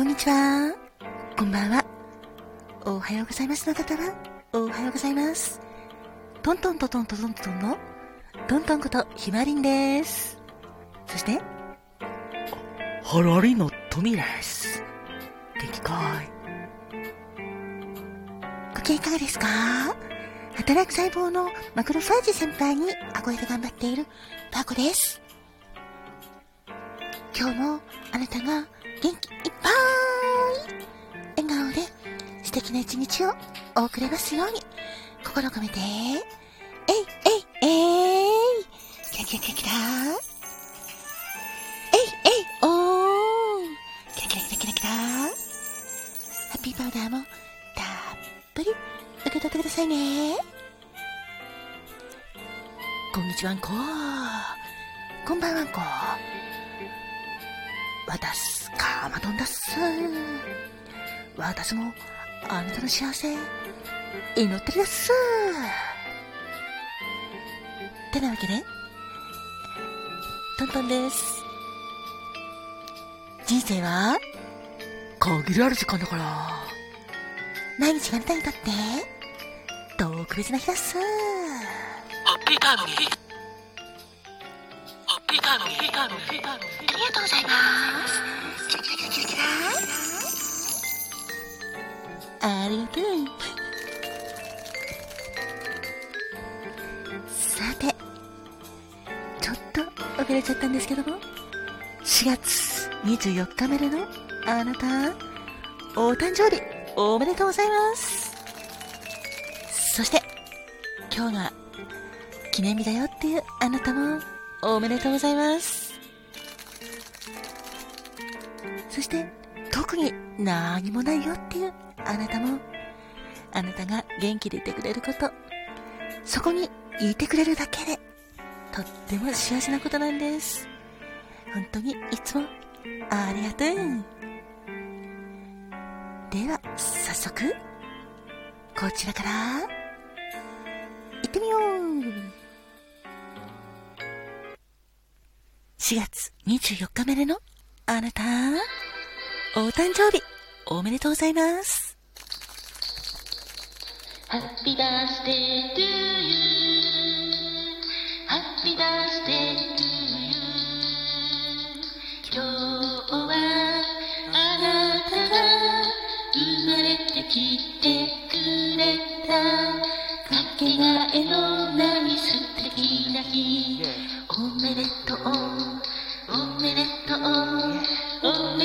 こんにちは。こんばんは。おはようございますの方は、おはようございます。トントントントントントンの、トントンことひまりんです。そして、ハラリのトミです。元気かいご機嫌いかがですか？働く細胞のマクロファージ先輩に憧れて頑張っているパーコです。今日もあなたが元気いっぱい笑顔で素敵な一日を送れますように。心を込めて、えいえいえい。キラキラキラキラえいえいおー。キラキラキラキラキラ。ハッピーパウダーもたっぷり受け取ってくださいね。こんにちはんこ。こんばんはんこ。わかまどんだっす。わたすも、あなたの幸せ、祈ってるだっす。てなわけで、トントンです。人生は、限られる時間だから。毎日があなたにとって、特別な日だっす。ハッピーターの日。ピーターの日。ハッピーターの日。ありがとうございます。ありがとう。さて、ちょっと遅れちゃったんですけども、4月24日までのあなた、お誕生日おめでとうございます。そして、今日が記念日だよっていうあなたもおめでとうございます。そして、特に何もないよっていうあなたも、あなたが元気でいてくれること、そこにいてくれるだけで、とっても幸せなことなんです。本当にいつもありがとう。では、早速、こちらから、行ってみよう4月24日までのあなた、お誕生日、おめでとうございます。Happy birthday to you. Happy birthday to you. 今日はあなたが生まれてきてくれたかけがえのない素敵な日おめでとうおめでとう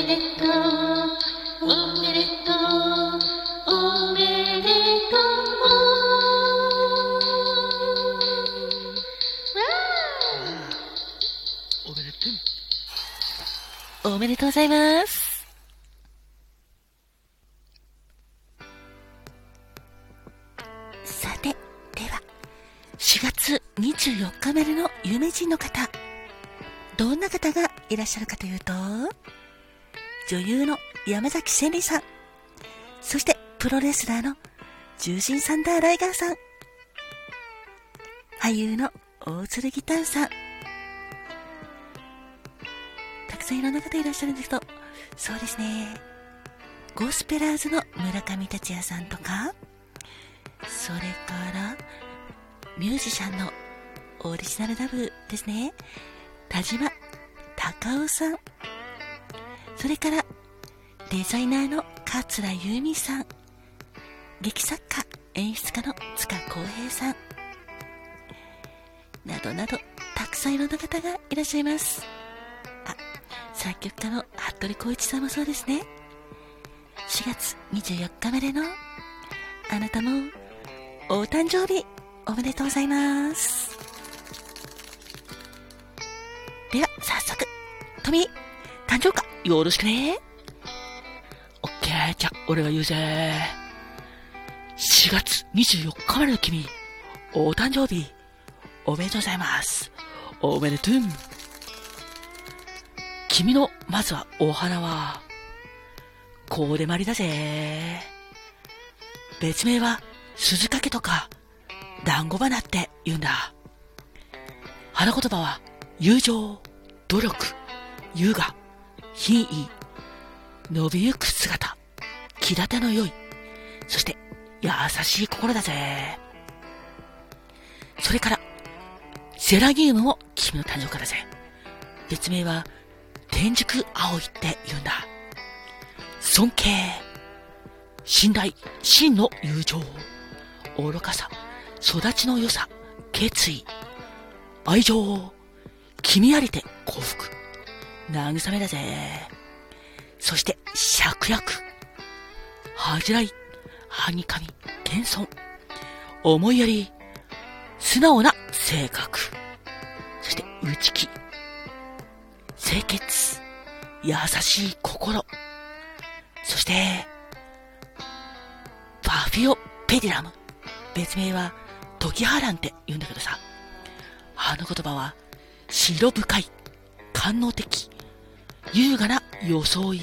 おめでとうおめでとうおめでとう。おめでとうございます。さて、では、4月24日までの有名人の方、どんな方がいらっしゃるかというと、女優の山崎千里さん、そしてプロレスラーの重心サンダーライガーさん、俳優の大鶴ギターさん、たくさんいろんな方いらっしゃるんですけど、そうですね。ゴスペラーズの村上達也さんとか、それから、ミュージシャンのオリジナルダブですね。田島隆夫さん。それから、デザイナーの桂由美さん。劇作家、演出家の塚浩平さん。などなど、たくさんいろんな方がいらっしゃいます。あ、作曲家の服部浩一さんもそうですね。4月24日までのあなたもお誕生日おめでとうございます。では、早速、トミー、誕生日よろしくね。オッケー、じゃ、俺が言うぜ。4月24日までの君、お誕生日、おめでとうございます。おめでとう。君の、まずはお花は、コーデマリだぜ。別名は、鈴掛けとか、団子花って言うんだ。花言葉は、友情、努力、優雅、品位、伸びゆく姿、気立ての良い、そして優しい心だぜ。それから、セラギウムも君の誕生からぜ。別名は、天竺葵って言うんだ。尊敬、信頼、真の友情、愚かさ、育ちの良さ、決意、愛情、君ありて幸福、慰めだぜ。そして、芍薬、恥じらい、はにかみ、謙遜、思いやり、素直な性格、そして内気、清潔、優しい心、そして、パフィオペディラム。別名は、トキハランって言うんだけどさ、あの言葉は、白深い、官能的、優雅な装い、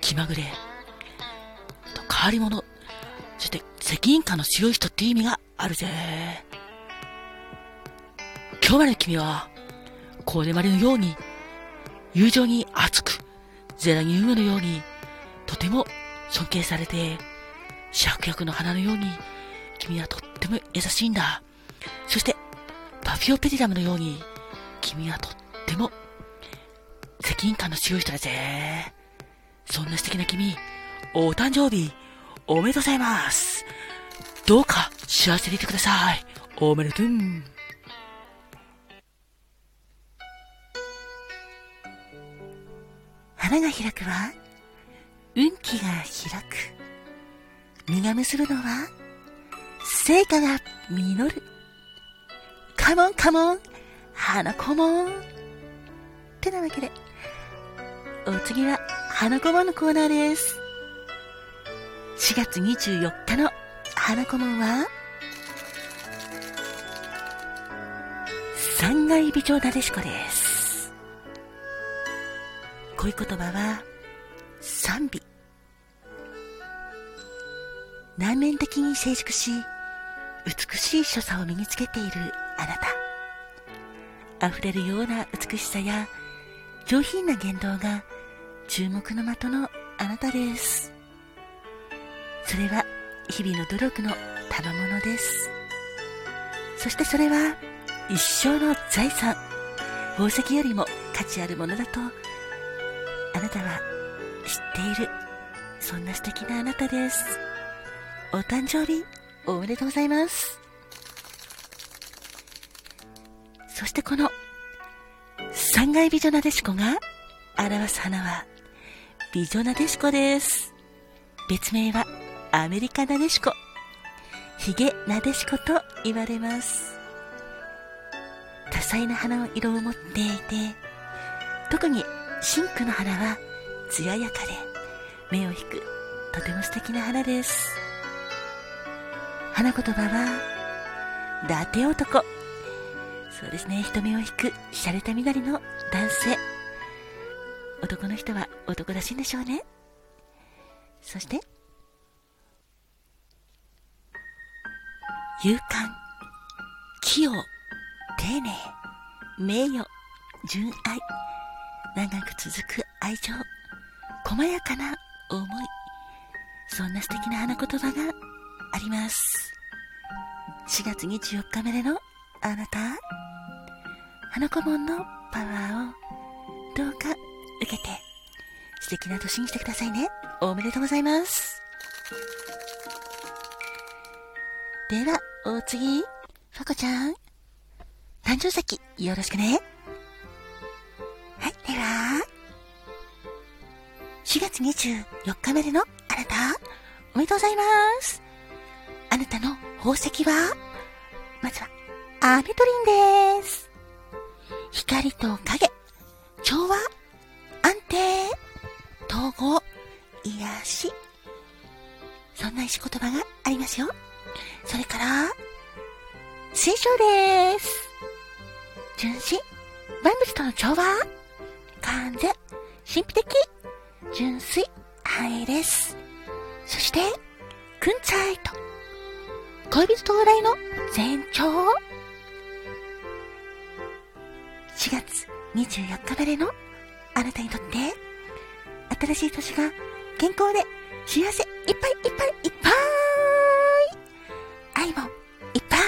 気まぐれ、変わり者、そして責任感の強い人っていう意味があるぜ。今日まで君は、これまでのように、友情に熱く、ゼラニウムのように、とても尊敬されて、芍薬の花のように、君はとっても優しいんだ。そして、パフィオペディラムのように、君はとっても、責任感の強い人だぜ。そんな素敵な君、お誕生日、おめでとうございます。どうか幸せでいてください。おめでとう。花が開くは、運気が開く。実が結ぶのは、成果が実る。カモンカモン、花子もん。ってなわけで、お次は花子もんのコーナーです。4月24日の花子もんは、三階美女なでしこです。恋言葉は、賛美。内面的に成熟し、美しい所作を身につけているあなた。溢れるような美しさや上品な言動が注目の的のあなたです。それは日々の努力の賜物です。そしてそれは一生の財産、宝石よりも価値あるものだとあなたは知っている。そんな素敵なあなたです。お誕生日おめでとうございます。そしてこの三階美女なでしこが表す花は美女なでしこです。別名はアメリカなでしこ、ヒゲなでしこと言われます。多彩な花の色を持っていて、特にシンクの花は艶やかで目を引くとても素敵な花です。花言葉は、伊達男。そうですね、人目を引く、洒落たみなりの男性。男の人は男らしいんでしょうね。そして、勇敢、器用、丁寧、名誉、純愛、長く続く愛情、細やかな思い、そんな素敵な花言葉があります。4月24日までのあなた、花子門のパワーを素敵な年にしてくださいね。おめでとうございます。では、お次、ファコちゃん。誕生石、よろしくね。はい、では、4月24日までのあなた、おめでとうございます。あなたの宝石は、まずは、アメトリンです。光と影、調和、安定、統合、癒し。そんな石言葉がありますよ。それから、水晶です。純真、万物との調和、完全、神秘的、純粋、繁栄です。そして、クンチャイト。恋人到来の前兆4月24日までのあなたにとって新しい年が健康で幸せいっぱいいっぱいいっぱい愛もいっぱい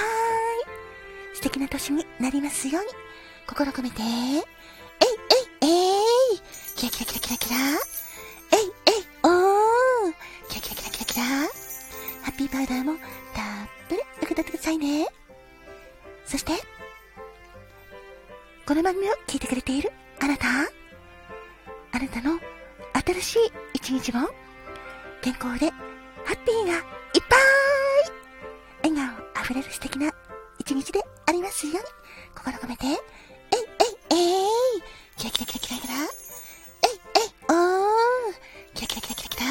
素敵な年になりますように心込めて、えいえいえいキラキラキラキラキラえいえいおーキラキラキラキラキラ。ハッピーパウダーもたっぷり受け取ってくださいね。そして、この番組を聞いてくれているあなた、あなたの新しい一日も健康でハッピーがいっぱい笑顔あふれる素敵な一日でありますように。心込めて、えいえいえいキラキラキラキラキラ。えいえいおー。キラキラキラキラキラ。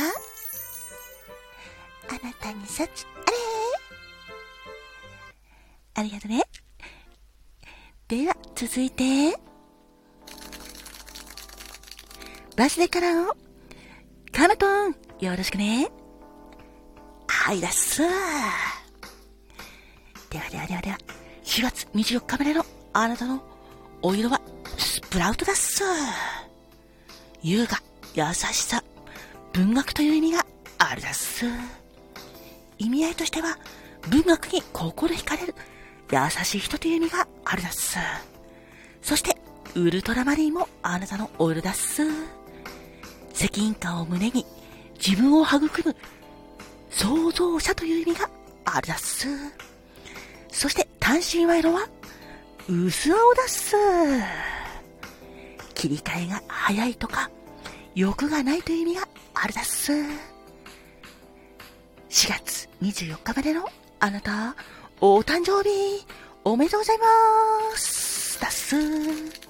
あなたに幸あれ。ありがとね。では、続いて、バースデーカラーを、カマトン、よろしくね。はいだっす。ではではではでは、4月24日までのあなたのお色はスプラウトだっす。優雅、優しさ、文学という意味があるだっす。意味合いとしては、文学に心惹かれる優しい人という意味があるだっす。そして、ウルトラマリンもあなたのお色だっす。責任感を胸に自分を育む創造者という意味があるだっす。そして単身賄賂は薄青だっす。切り替えが早いとか欲がないという意味があるだっす。4月24日までのあなた、お誕生日、おめでとうございます。だっす。